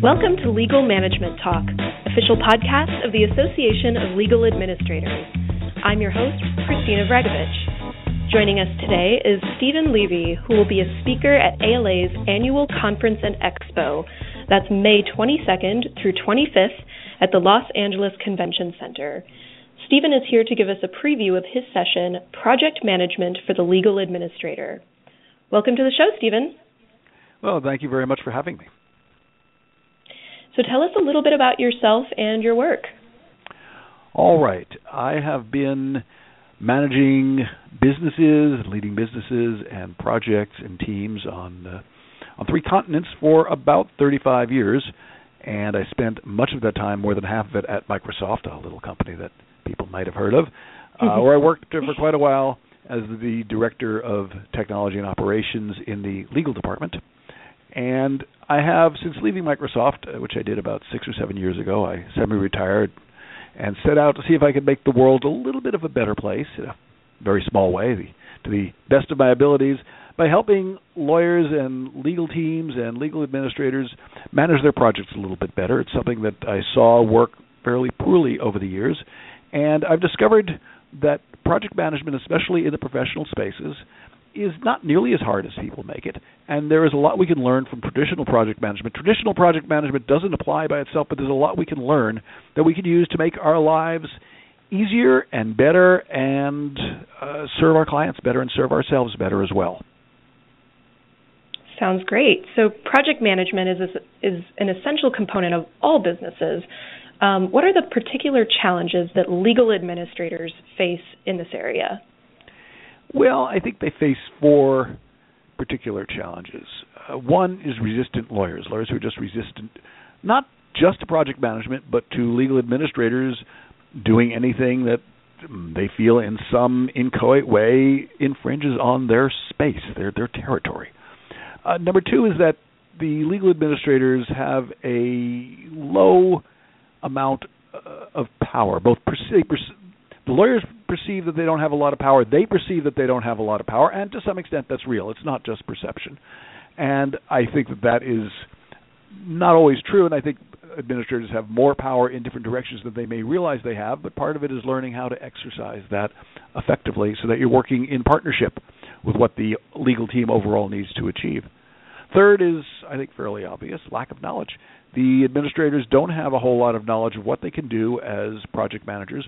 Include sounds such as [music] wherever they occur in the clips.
Welcome to Legal Management Talk, official podcast of the Association of Legal Administrators. I'm your host, Christina Vragovich. Joining us today is Steven Levy, who will be a speaker at ALA's annual conference and expo. That's May 22nd through 25th at the Los Angeles Convention Center. Steven is here to give us a preview of his session, Project Management for the Legal Administrator. Welcome to the show, Steven. Well, thank you very much for having me. So tell us a little bit about yourself and your work. All right. I have been managing businesses, leading businesses and projects and teams on uh, on three continents for about 35 years, and I spent much of that time, more than half of it, at Microsoft, a little company that people might have heard of, uh, mm-hmm. where I worked for quite a while as the director of technology and operations in the legal department. And I have, since leaving Microsoft, uh, which I did about six or seven years ago, I semi retired and set out to see if I could make the world a little bit of a better place in a very small way, to the best of my abilities, by helping lawyers and legal teams and legal administrators manage their projects a little bit better. It's something that I saw work fairly poorly over the years. And I've discovered that project management, especially in the professional spaces, is not nearly as hard as people make it, and there is a lot we can learn from traditional project management. Traditional project management doesn't apply by itself, but there's a lot we can learn that we can use to make our lives easier and better and uh, serve our clients better and serve ourselves better as well. Sounds great. So, project management is is an essential component of all businesses. Um, what are the particular challenges that legal administrators face in this area? Well, I think they face four particular challenges. Uh, one is resistant lawyers, lawyers who are just resistant, not just to project management, but to legal administrators doing anything that they feel in some inchoate way infringes on their space, their their territory. Uh, number two is that the legal administrators have a low amount uh, of power, both per per, the lawyers perceive that they don't have a lot of power. They perceive that they don't have a lot of power, and to some extent, that's real. It's not just perception. And I think that that is not always true. And I think administrators have more power in different directions than they may realize they have. But part of it is learning how to exercise that effectively, so that you're working in partnership with what the legal team overall needs to achieve. Third is, I think, fairly obvious lack of knowledge. The administrators don't have a whole lot of knowledge of what they can do as project managers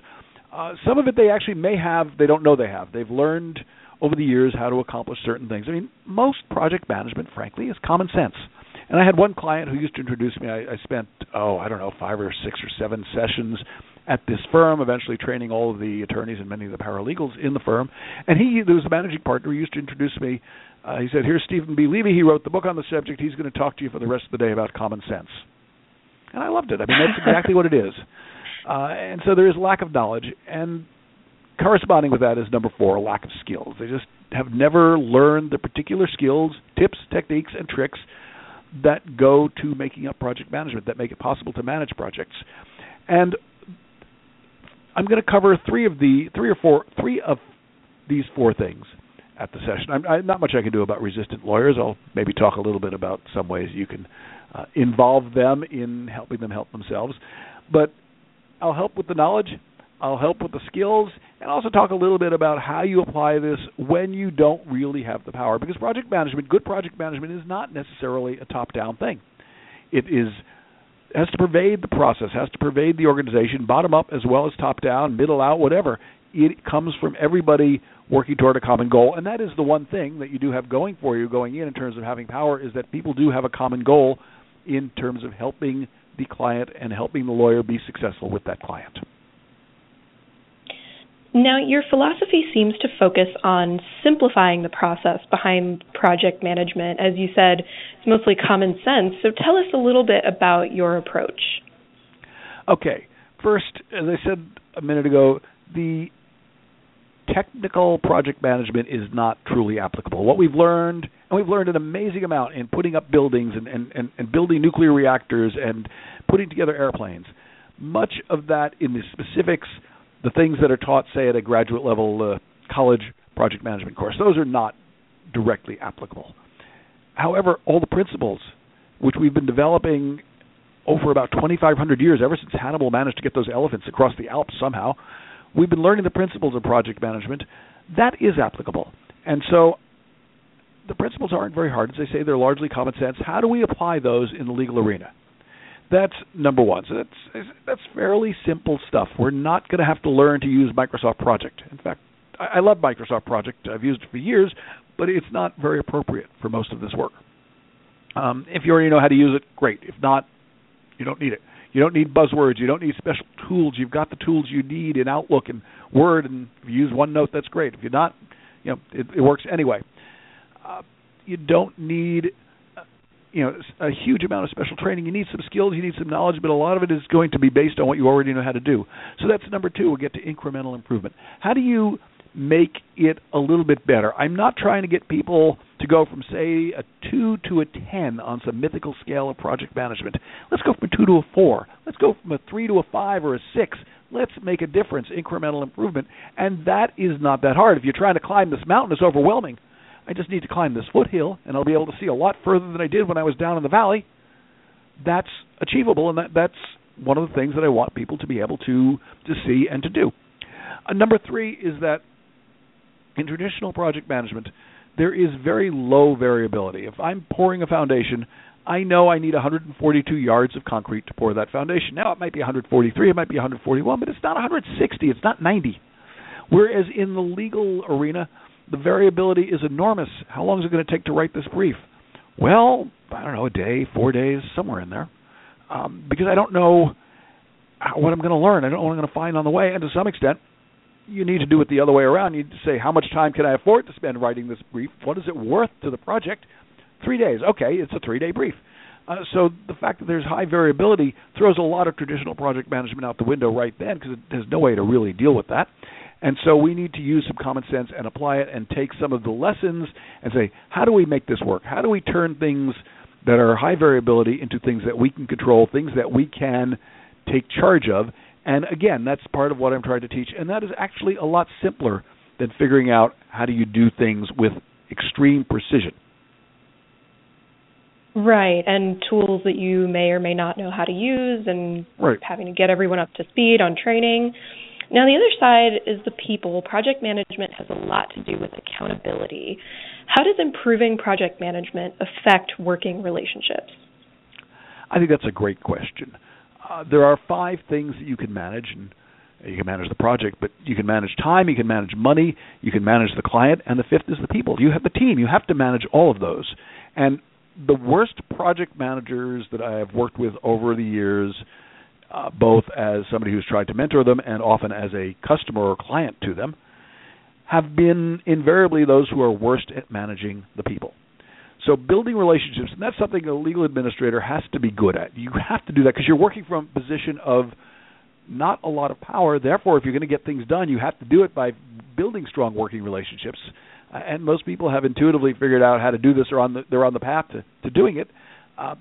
uh, some of it they actually may have, they don't know they have. They've learned over the years how to accomplish certain things. I mean, most project management, frankly, is common sense. And I had one client who used to introduce me. I, I spent, oh, I don't know, five or six or seven sessions at this firm, eventually training all of the attorneys and many of the paralegals in the firm. And he, there was a managing partner who used to introduce me. Uh, he said, Here's Steven B. Levy. He wrote the book on the subject. He's going to talk to you for the rest of the day about common sense. And I loved it. I mean, that's [laughs] exactly what it is. Uh, and so there is lack of knowledge, and corresponding with that is number four, lack of skills. They just have never learned the particular skills, tips, techniques, and tricks that go to making up project management that make it possible to manage projects. And I'm going to cover three of the three or four three of these four things at the session. I'm, I, not much I can do about resistant lawyers. I'll maybe talk a little bit about some ways you can uh, involve them in helping them help themselves. But I'll help with the knowledge, I'll help with the skills, and also talk a little bit about how you apply this when you don't really have the power. Because project management, good project management, is not necessarily a top-down thing. It is has to pervade the process, has to pervade the organization, bottom up as well as top down, middle out, whatever. It comes from everybody working toward a common goal, and that is the one thing that you do have going for you going in in terms of having power is that people do have a common goal in terms of helping the client and helping the lawyer be successful with that client. Now, your philosophy seems to focus on simplifying the process behind project management. As you said, it's mostly common sense. So tell us a little bit about your approach. Okay. First, as I said a minute ago, the technical project management is not truly applicable. What we've learned, and we've learned an amazing amount in putting up buildings and, and, and, and building nuclear reactors and putting together airplanes. Much of that in the specifics, the things that are taught, say, at a graduate level uh, college project management course, those are not directly applicable. However, all the principles which we've been developing over about 2,500 years, ever since Hannibal managed to get those elephants across the Alps somehow, we've been learning the principles of project management. That is applicable. And so the principles aren't very hard. As I say, they're largely common sense. How do we apply those in the legal arena? That's number one. So that's that's fairly simple stuff. We're not going to have to learn to use Microsoft Project. In fact, I, I love Microsoft Project. I've used it for years, but it's not very appropriate for most of this work. Um, if you already know how to use it, great. If not, you don't need it. You don't need buzzwords. You don't need special tools. You've got the tools you need in Outlook and Word, and if you use OneNote, that's great. If you're not, you know, it, it works anyway. Uh, you don't need uh, you know a huge amount of special training. You need some skills, you need some knowledge, but a lot of it is going to be based on what you already know how to do. So that's number two. We'll get to incremental improvement. How do you make it a little bit better? I'm not trying to get people to go from say a two to a ten on some mythical scale of project management. Let's go from a two to a four. Let's go from a three to a five or a six. Let's make a difference, incremental improvement, and that is not that hard. If you're trying to climb this mountain, it's overwhelming I just need to climb this foothill, and I'll be able to see a lot further than I did when I was down in the valley. That's achievable, and that, that's one of the things that I want people to be able to to see and to do. Uh, number three is that in traditional project management, there is very low variability. If I'm pouring a foundation, I know I need 142 yards of concrete to pour that foundation. Now it might be 143, it might be 141, but it's not 160, it's not 90. Whereas in the legal arena, the variability is enormous. How long is it going to take to write this brief? Well, I don't know, a day, four days, somewhere in there, um, because I don't know what I'm going to learn. I don't know what I'm going to find on the way, and to some extent, you need to do it the other way around. You need to say, how much time can I afford to spend writing this brief? What is it worth to the project? Three days. Okay, it's a three-day brief. Uh, so the fact that there's high variability throws a lot of traditional project management out the window right then because there's no way to really deal with that. And so we need to use some common sense and apply it and take some of the lessons and say, how do we make this work? How do we turn things that are high variability into things that we can control, things that we can take charge of? And again, that's part of what I'm trying to teach. And that is actually a lot simpler than figuring out how do you do things with extreme precision. Right, and tools that you may or may not know how to use, and right. having to get everyone up to speed on training. Now, the other side is the people. Project management has a lot to do with accountability. How does improving project management affect working relationships? I think that's a great question. Uh, there are five things that you can manage, and you can manage the project, but you can manage time, you can manage money, you can manage the client, and the fifth is the people. You have the team. You have to manage all of those. And the worst project managers that I have worked with over the years uh, both as somebody who's tried to mentor them and often as a customer or client to them, have been invariably those who are worst at managing the people. So building relationships, and that's something a legal administrator has to be good at. You have to do that because you're working from a position of not a lot of power. Therefore, if you're going to get things done, you have to do it by building strong working relationships. Uh, and most people have intuitively figured out how to do this, or on the, they're on the path to, to doing it. Uh,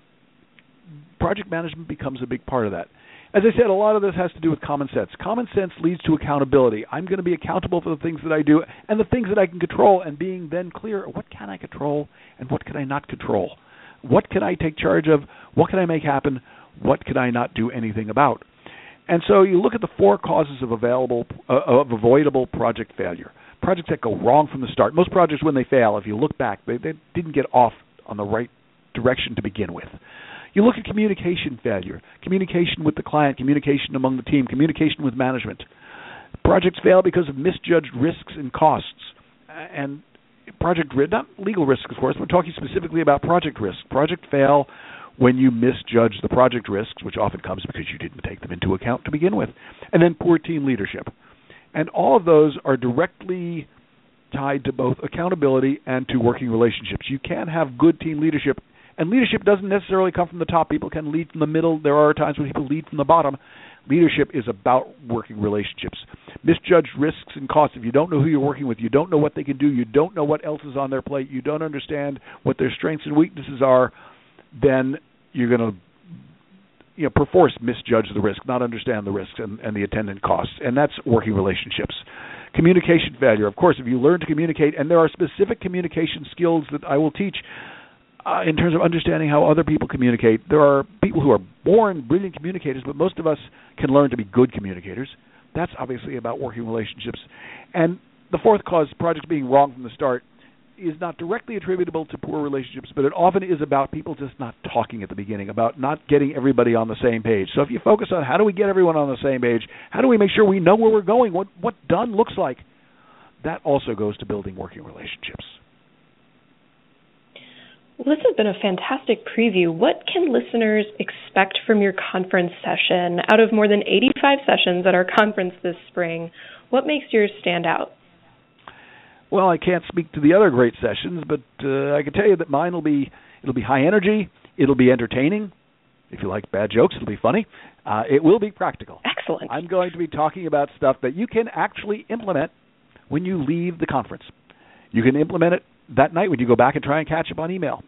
project management becomes a big part of that. As I said, a lot of this has to do with common sense. Common sense leads to accountability. I'm going to be accountable for the things that I do and the things that I can control, and being then clear what can I control and what can I not control? What can I take charge of? What can I make happen? What can I not do anything about? And so you look at the four causes of available uh, of avoidable project failure. Projects that go wrong from the start. Most projects, when they fail, if you look back, they, they didn't get off on the right direction to begin with. You look at communication failure, communication with the client, communication among the team, communication with management. Projects fail because of misjudged risks and costs. And project risk, not legal risk, of course. We're talking specifically about project risk. Project fail when you misjudge the project risks, which often comes because you didn't take them into account to begin with. And then poor team leadership. And all of those are directly tied to both accountability and to working relationships. You can have good team leadership and leadership doesn't necessarily come from the top. People can lead from the middle. There are times when people lead from the bottom. Leadership is about working relationships. Misjudged risks and costs. If you don't know who you're working with, you don't know what they can do, you don't know what else is on their plate, you don't understand what their strengths and weaknesses are, then you're going to you know, perforce misjudge the risk, not understand the risks and, and the attendant costs. And that's working relationships. Communication failure. Of course, if you learn to communicate, and there are specific communication skills that I will teach uh, in terms of understanding how other people communicate. There are people who are born brilliant communicators, but most of us can learn to be good communicators. That's obviously about working relationships. And the fourth cause, projects being wrong from the start, is not directly attributable to poor relationships, but it often is about people just not talking at the beginning, about not getting everybody on the same page. So if you focus on how do we get everyone on the same page, how do we make sure we know where we're going, what what done looks like, that also goes to building working relationships. Well, this has been a fantastic preview. What can listeners expect from your conference session? Out of more than 85 sessions at our conference this spring, what makes yours stand out? Well, I can't speak to the other great sessions, but uh, I can tell you that mine will be it'll be high energy, it'll be entertaining. If you like bad jokes, it'll be funny. Uh, it will be practical. Excellent. I'm going to be talking about stuff that you can actually implement when you leave the conference. You can implement it that night when you go back and try and catch up on email.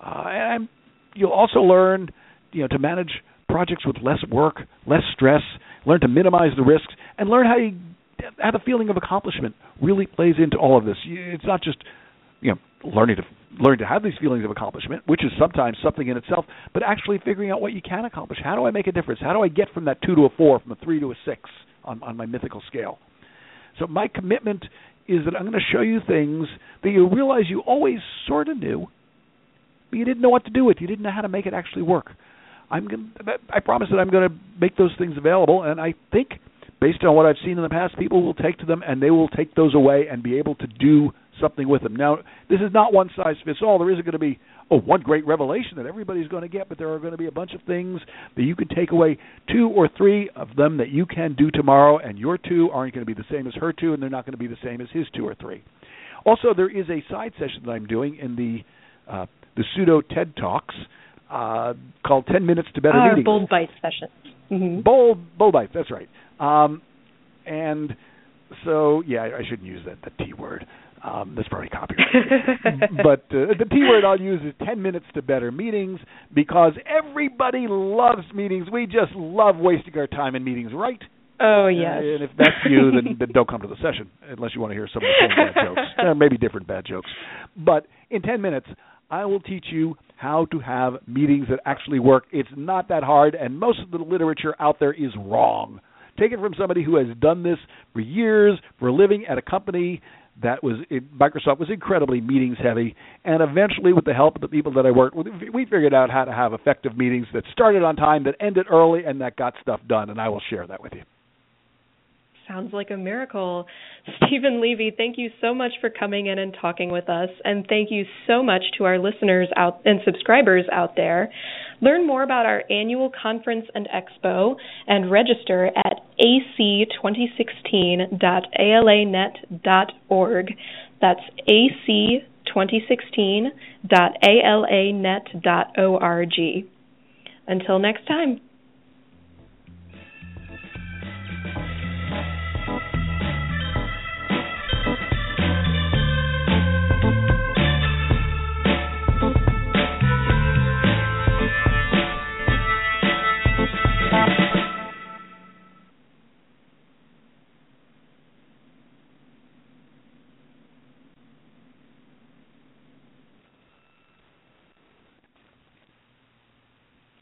Uh, and you'll also learn, you know, to manage projects with less work, less stress. Learn to minimize the risks, and learn how you how the feeling of accomplishment really plays into all of this. It's not just you know learning to learn to have these feelings of accomplishment, which is sometimes something in itself, but actually figuring out what you can accomplish. How do I make a difference? How do I get from that two to a four, from a three to a six on, on my mythical scale? So my commitment is that I'm going to show you things that you realize you always sort of knew, you didn't know what to do with. You didn't know how to make it actually work. I'm going I promise that I'm going to make those things available, and I think based on what I've seen in the past, people will take to them and they will take those away and be able to do something with them. Now, this is not one size fits all. There isn't going to be oh one great revelation that everybody's going to get, but there are going to be a bunch of things that you can take away, two or three of them that you can do tomorrow, and your two aren't going to be the same as her two, and they're not going to be the same as his two or three. Also, there is a side session that I'm doing in the uh, the pseudo TED Talks uh, called 10 Minutes to Better Our Meetings. Bold Bite session. Mm-hmm. Bold, bold bites. That's right. Um, and so, yeah, I, I shouldn't use that the T word. Um, that's probably copyrighted. [laughs] but uh, the T word I'll use is 10 minutes to better meetings because everybody loves meetings. We just love wasting our time in meetings, right? Oh yes. Uh, and if that's you, then, [laughs] then don't come to the session unless you want to hear some of the same bad jokes. [laughs] Uh, maybe different bad jokes. But in 10 minutes, I will teach you how to have meetings that actually work. It's not that hard, and most of the literature out there is wrong. Take it from somebody who has done this for years for a living at a company that was Microsoft was incredibly meetings heavy, and eventually, with the help of the people that I worked with, we figured out how to have effective meetings that started on time, that ended early, and that got stuff done. And I will share that with you. Sounds like a miracle. [laughs] Steven Levy, thank you so much for coming in and talking with us. And thank you so much to our listeners out and subscribers out there. Learn more about our annual conference and expo and register at ac2016.alanet.org. That's ac2016.alanet.org. Until next time.